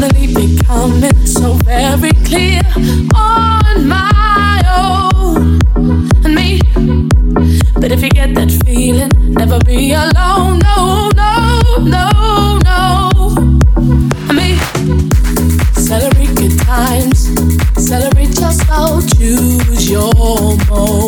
finally becoming so very clear on my own and me. But if you get that feeling, never be alone. No, no, no, no. Me. Celebrate good times, celebrate yourself, choose your mode.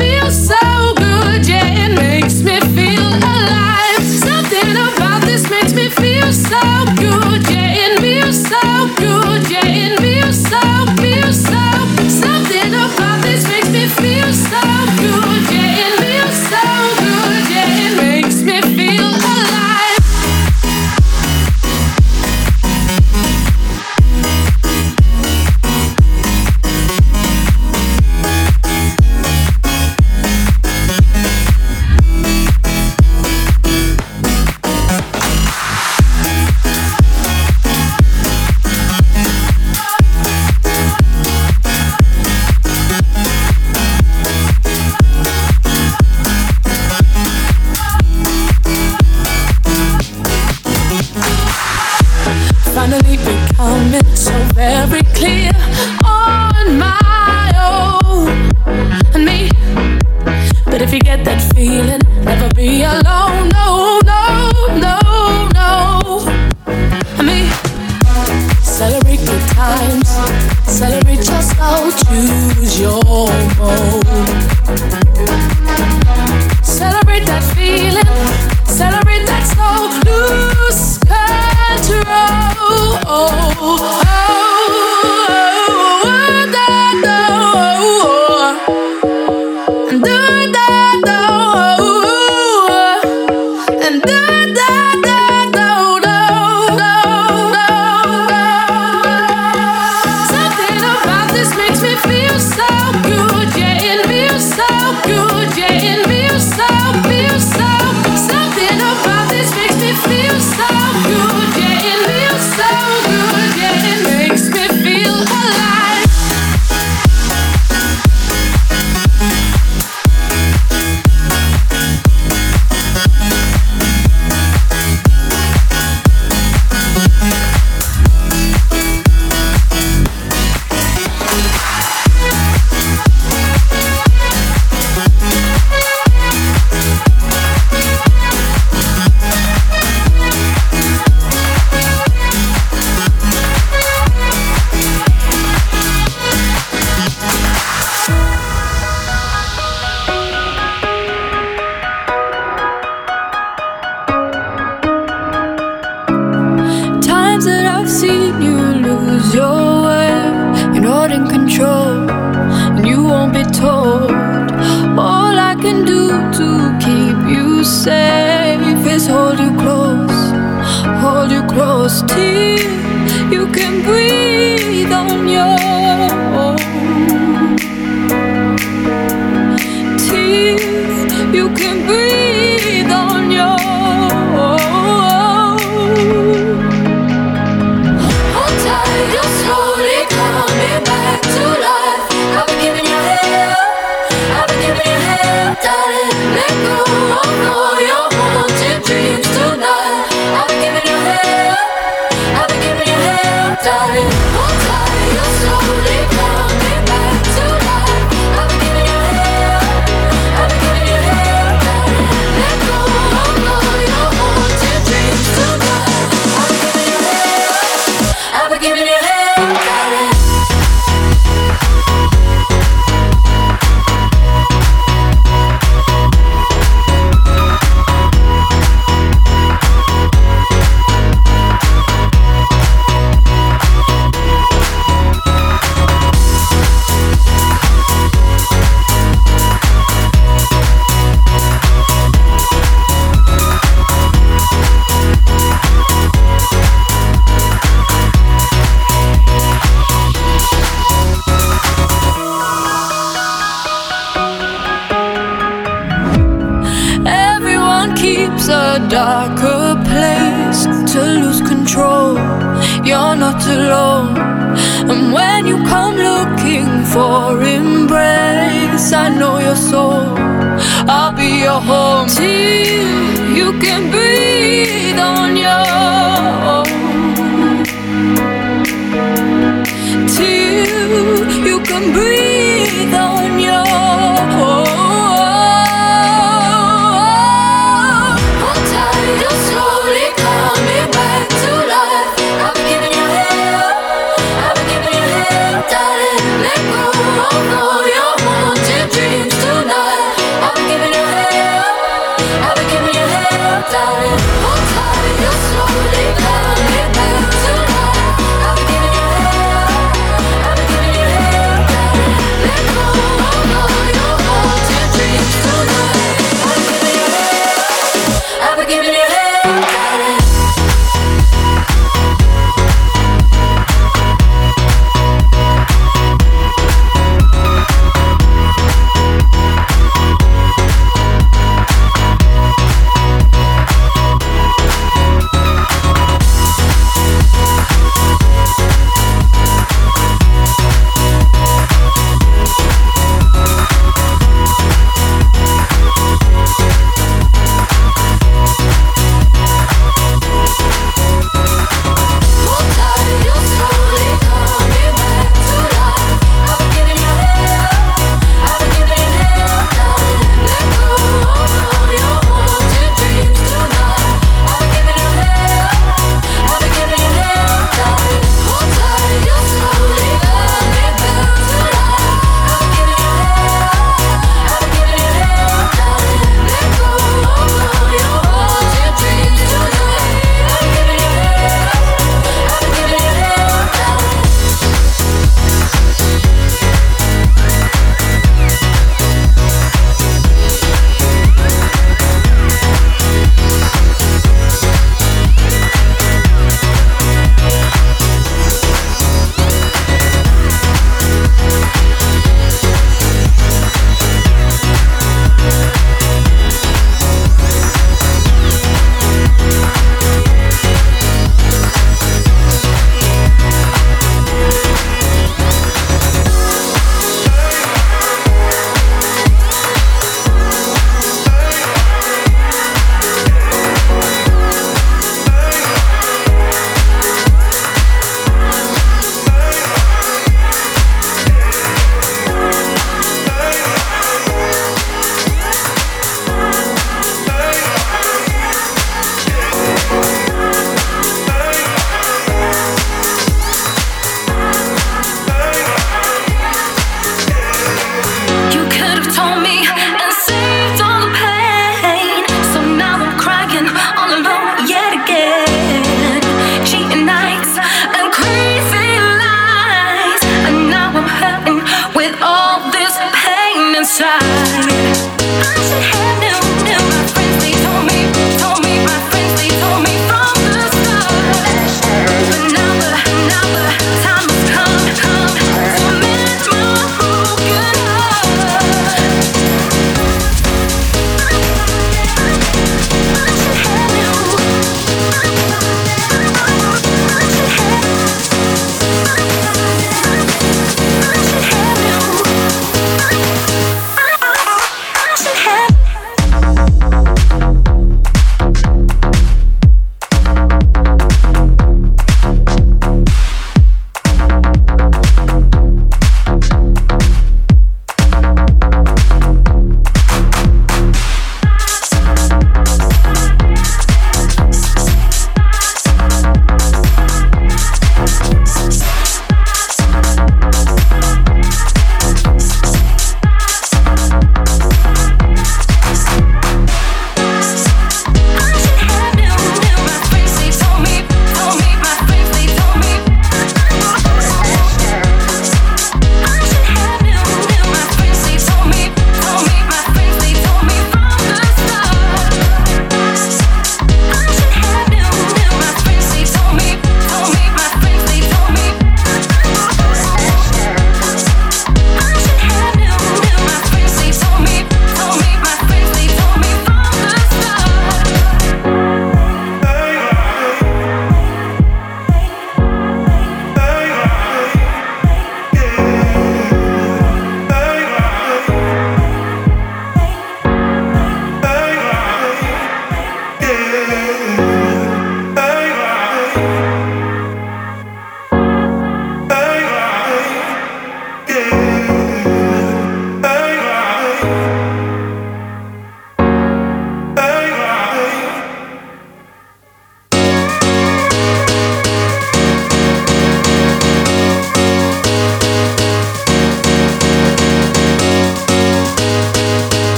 can breathe.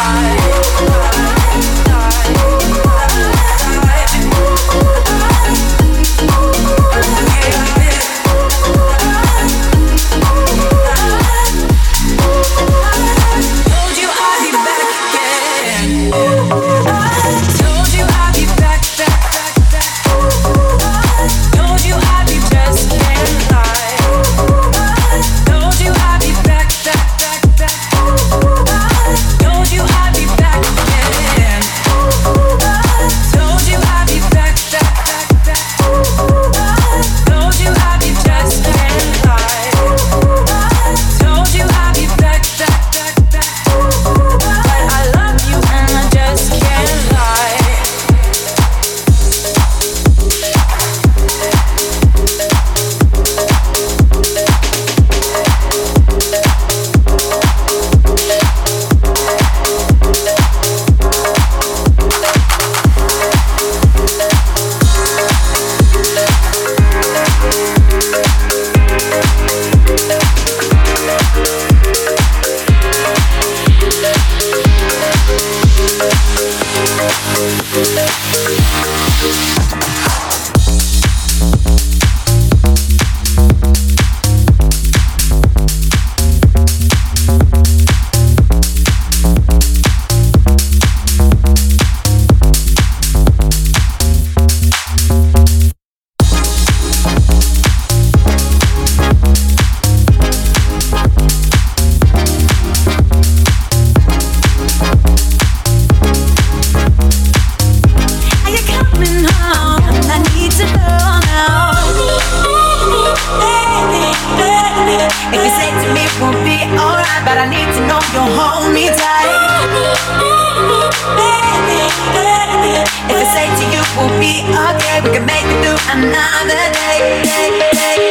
Told If you say to me we'll be alright, but I need to know you'll hold me tight. If I say to you we'll be okay, we can make it through another day.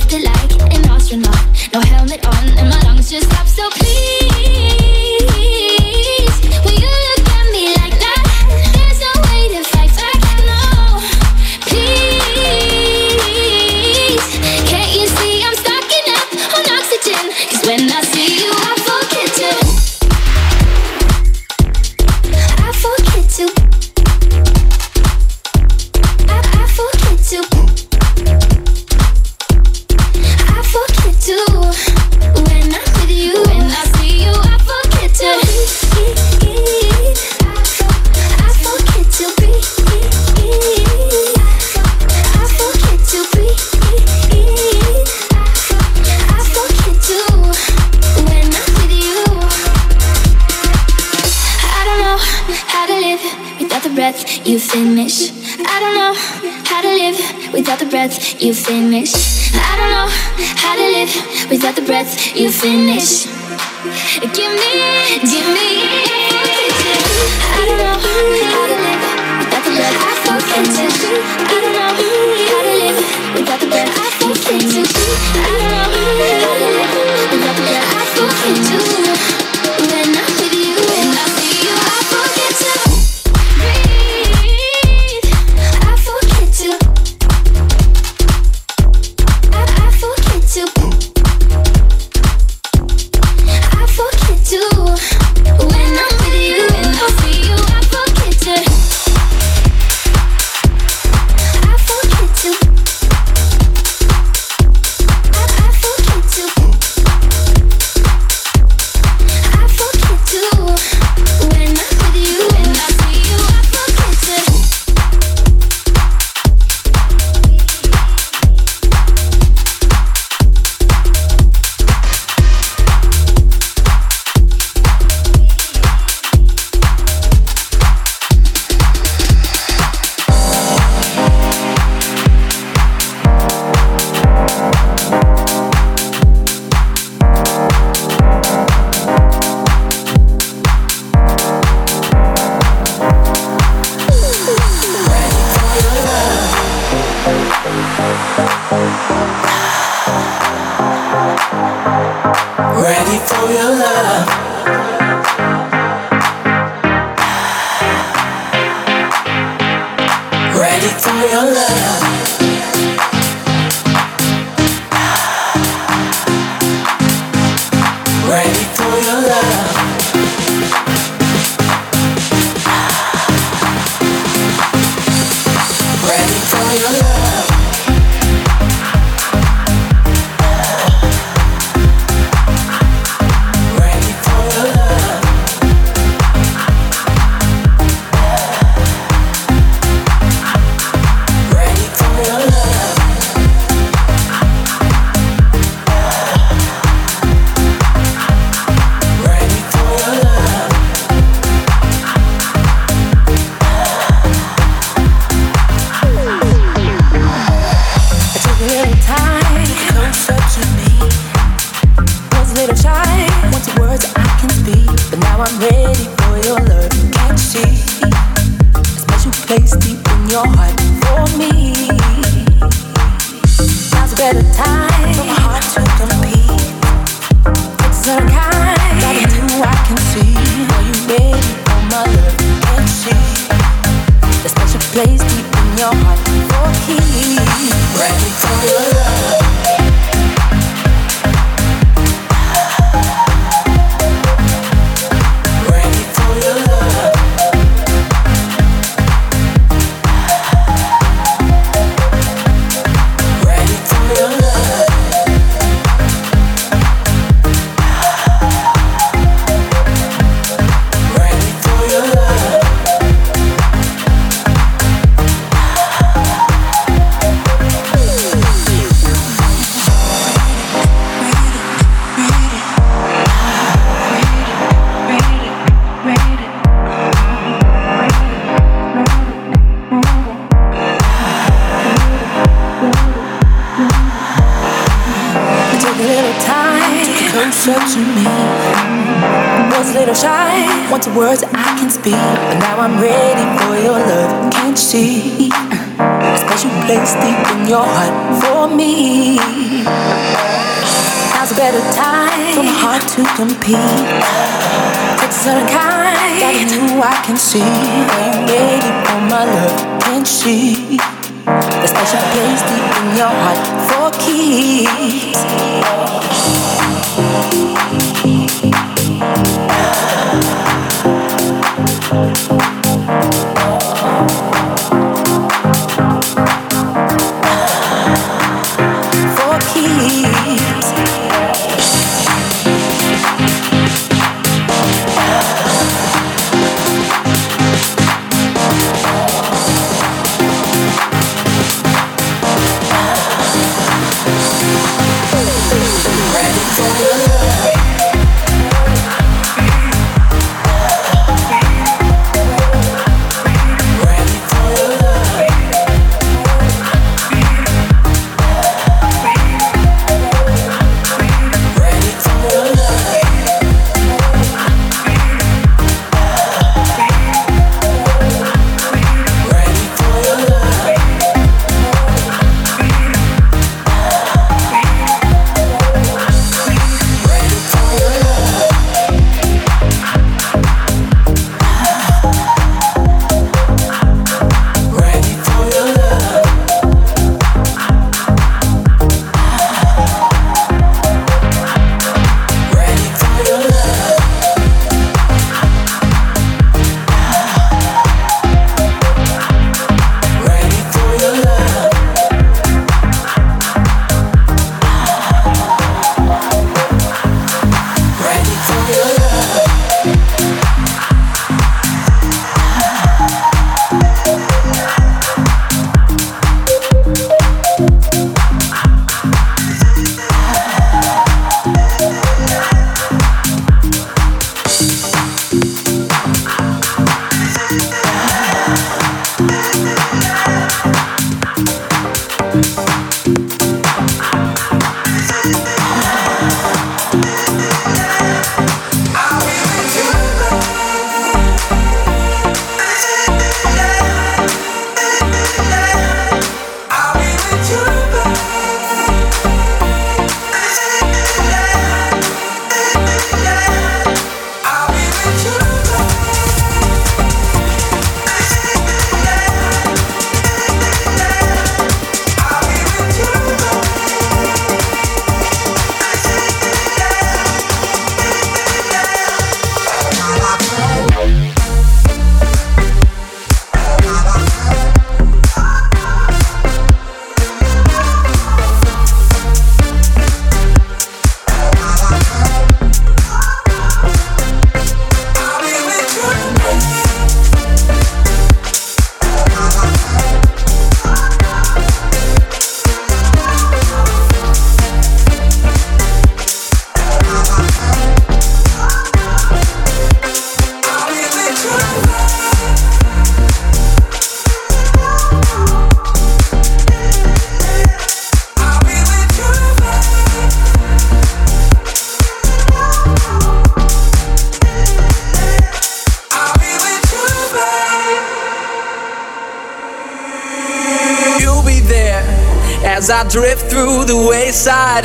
lifted like an astronaut. No helmet on, and my lungs just stop. So please. you finish. I don't know how to live without the breath you finish. I don't know how to live without the breath you finish. Give me, give me. I don't know how to live without the breath you finish. I don't know.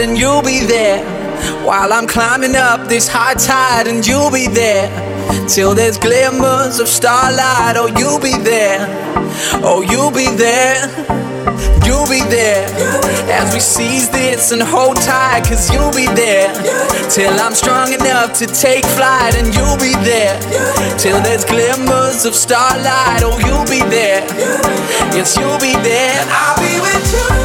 And you'll be there. While I'm climbing up this high tide and you'll be there. Till there's glimmers of starlight, oh, you'll be there. Oh, you'll be there. You'll be there as we seize this and hold tight, cause you'll be there till I'm strong enough to take flight, and you'll be there till there's glimmers of starlight. Oh, you'll be there, yes, you'll be there, and I'll be with you.